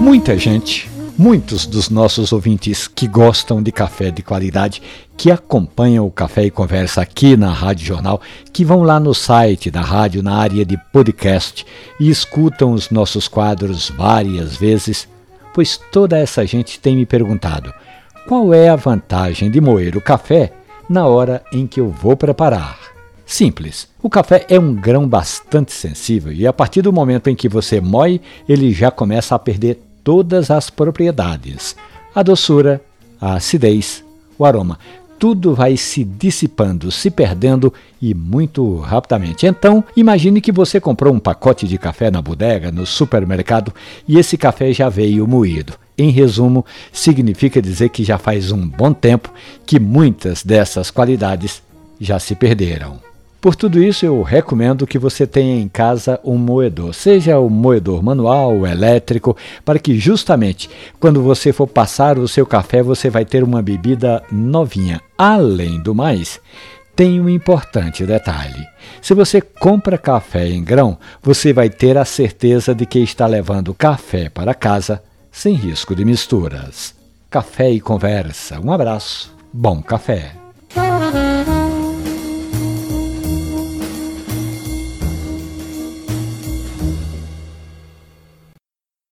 Muita gente, muitos dos nossos ouvintes que gostam de café de qualidade, que acompanham o Café e Conversa aqui na Rádio Jornal, que vão lá no site da rádio, na área de podcast, e escutam os nossos quadros várias vezes, pois toda essa gente tem me perguntado qual é a vantagem de moer o café na hora em que eu vou preparar. Simples. O café é um grão bastante sensível e a partir do momento em que você moe, ele já começa a perder todas as propriedades: a doçura, a acidez, o aroma. Tudo vai se dissipando, se perdendo e muito rapidamente. Então, imagine que você comprou um pacote de café na bodega, no supermercado, e esse café já veio moído. Em resumo, significa dizer que já faz um bom tempo que muitas dessas qualidades já se perderam. Por tudo isso, eu recomendo que você tenha em casa um moedor, seja o moedor manual, elétrico, para que justamente quando você for passar o seu café, você vai ter uma bebida novinha. Além do mais, tem um importante detalhe. Se você compra café em grão, você vai ter a certeza de que está levando café para casa sem risco de misturas. Café e conversa. Um abraço. Bom café.